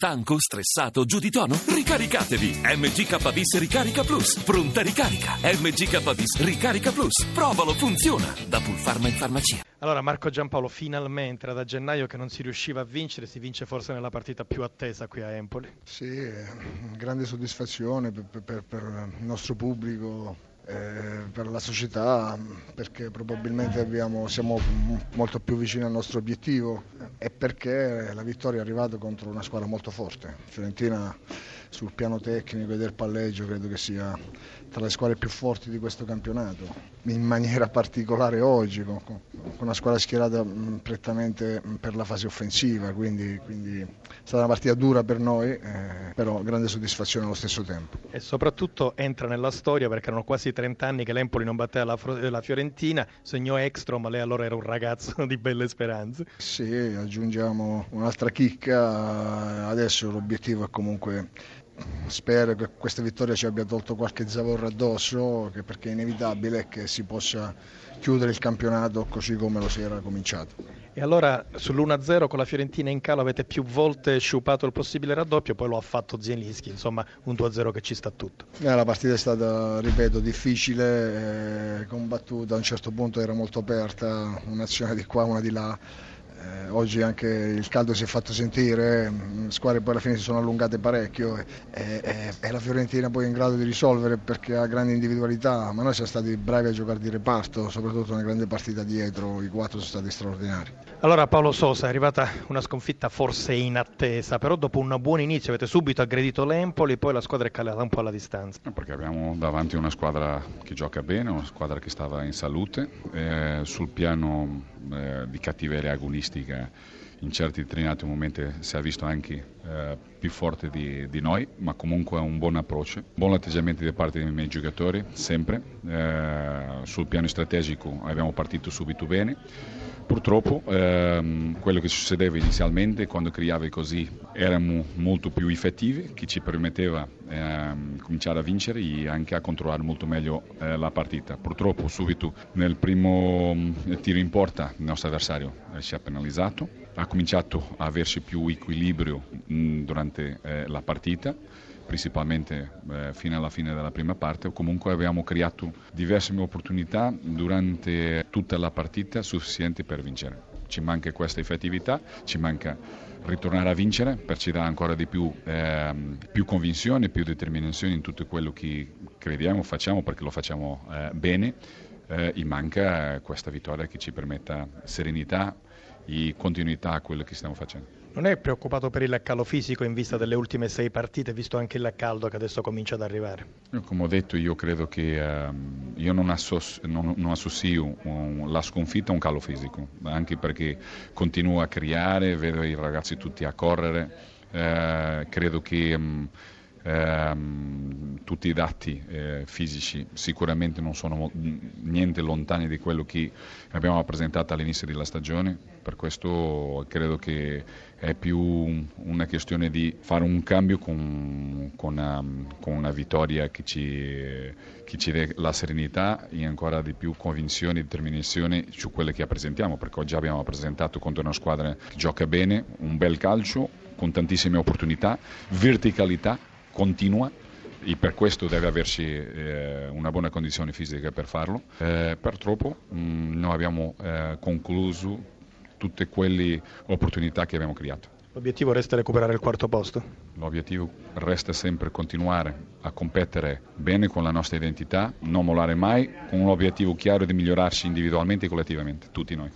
Stanco, stressato, giù di tono? Ricaricatevi! MGKBIS Ricarica Plus. Pronta ricarica. MGKBIS Ricarica Plus. Provalo, funziona. Da Pulfarma in farmacia. Allora Marco Giampaolo finalmente era da gennaio che non si riusciva a vincere, si vince forse nella partita più attesa qui a Empoli. Sì, grande soddisfazione per, per, per il nostro pubblico, eh, per la società perché probabilmente abbiamo, siamo molto più vicini al nostro obiettivo e perché la vittoria è arrivata contro una squadra molto forte. Fiorentina sul piano tecnico e del palleggio credo che sia tra le squadre più forti di questo campionato, in maniera particolare oggi con una squadra schierata prettamente per la fase offensiva, quindi, quindi, è stata una partita dura per noi, eh, però grande soddisfazione allo stesso tempo. E soprattutto entra nella storia perché erano quasi 30 anni che l'Empoli non batteva la, la Fiorentina, segnò Ekstrom, ma lei allora era un ragazzo di belle speranze. Sì, aggiungiamo un'altra chicca, adesso l'obiettivo è comunque spero che questa vittoria ci abbia tolto qualche zavorro addosso perché è inevitabile che si possa chiudere il campionato così come lo si era cominciato. E allora sull'1-0 con la Fiorentina in calo avete più volte sciupato il possibile raddoppio, poi lo ha fatto Zielinski, insomma un 2-0 che ci sta tutto. Eh, la partita è stata, ripeto, difficile, eh, combattuta, a un certo punto era molto aperta, un'azione di qua, una di là eh, oggi anche il caldo si è fatto sentire, le squadre poi alla fine si sono allungate parecchio e, e, e, la Fiorentina poi è in grado di risolvere perché ha grandi individualità, ma noi siamo stati bravi a giocare di reparto, soprattutto una grande partita dietro, i quattro sono stati straordinari. Allora Paolo Sosa è arrivata una sconfitta forse inattesa, però dopo un buon inizio avete subito aggredito l'Empoli, poi la squadra è calata un po' alla distanza. Perché abbiamo davanti una squadra che gioca bene, una squadra che stava in salute, eh, sul piano eh, di cattiveria agonistica artística. In certi determinati momenti si è visto anche eh, più forte di, di, noi, ma comunque un buon approccio, buon atteggiamento da parte dei miei giocatori, sempre. Eh, sul piano strategico abbiamo partito subito bene Purtroppo ehm, quello che succedeva inizialmente quando creavi così erano molto più effettivi, che ci permetteva ehm, cominciare a vincere e anche a controllare molto meglio eh, la partita. Purtroppo subito nel primo mm, tiro in porta il nostro avversario eh, ci ha penalizzato, ha cominciato a averci più equilibrio mh, mm, durante eh, la partita principalmente eh, fino alla fine della prima parte, comunque abbiamo creato diverse opportunità durante tutta la partita sufficienti per vincere. Ci manca questa effettività, ci manca ritornare a vincere per ci dare ancora di più, eh, più convinzione, più determinazione in tutto quello che crediamo, facciamo perché lo facciamo eh, bene. Eh, manca questa vittoria che ci permetta serenità e continuità a quello che stiamo facendo. Non è preoccupato per il calo fisico in vista delle ultime sei partite, visto anche il caldo che adesso comincia ad arrivare? Come ho detto, io credo che um, io non, associo, non, non associo um, la sconfitta a un calo fisico, anche perché continuo a creare, vedo i ragazzi tutti a correre, uh, credo che... Um, ehm, tutti i dati eh, fisici sicuramente non sono niente lontani di quello che abbiamo presentato all'inizio della stagione, per questo credo che è più una questione di fare un cambio con, con, una, con una, vittoria che ci, che ci dà la serenità e ancora di più convinzione e determinazione su quelle che presentiamo, perché oggi abbiamo presentato contro una squadra che gioca bene, un bel calcio, con tantissime opportunità, verticalità continua e per questo deve averci eh, una buona condizione fisica per farlo. Eh, purtroppo mh, mm, noi abbiamo eh, concluso tutte quelle opportunità che abbiamo creato. L'obiettivo resta recuperare il quarto posto? L'obiettivo resta sempre continuare a competere bene con la nostra identità, non mollare mai, con un obiettivo chiaro di migliorarci individualmente e collettivamente, tutti noi.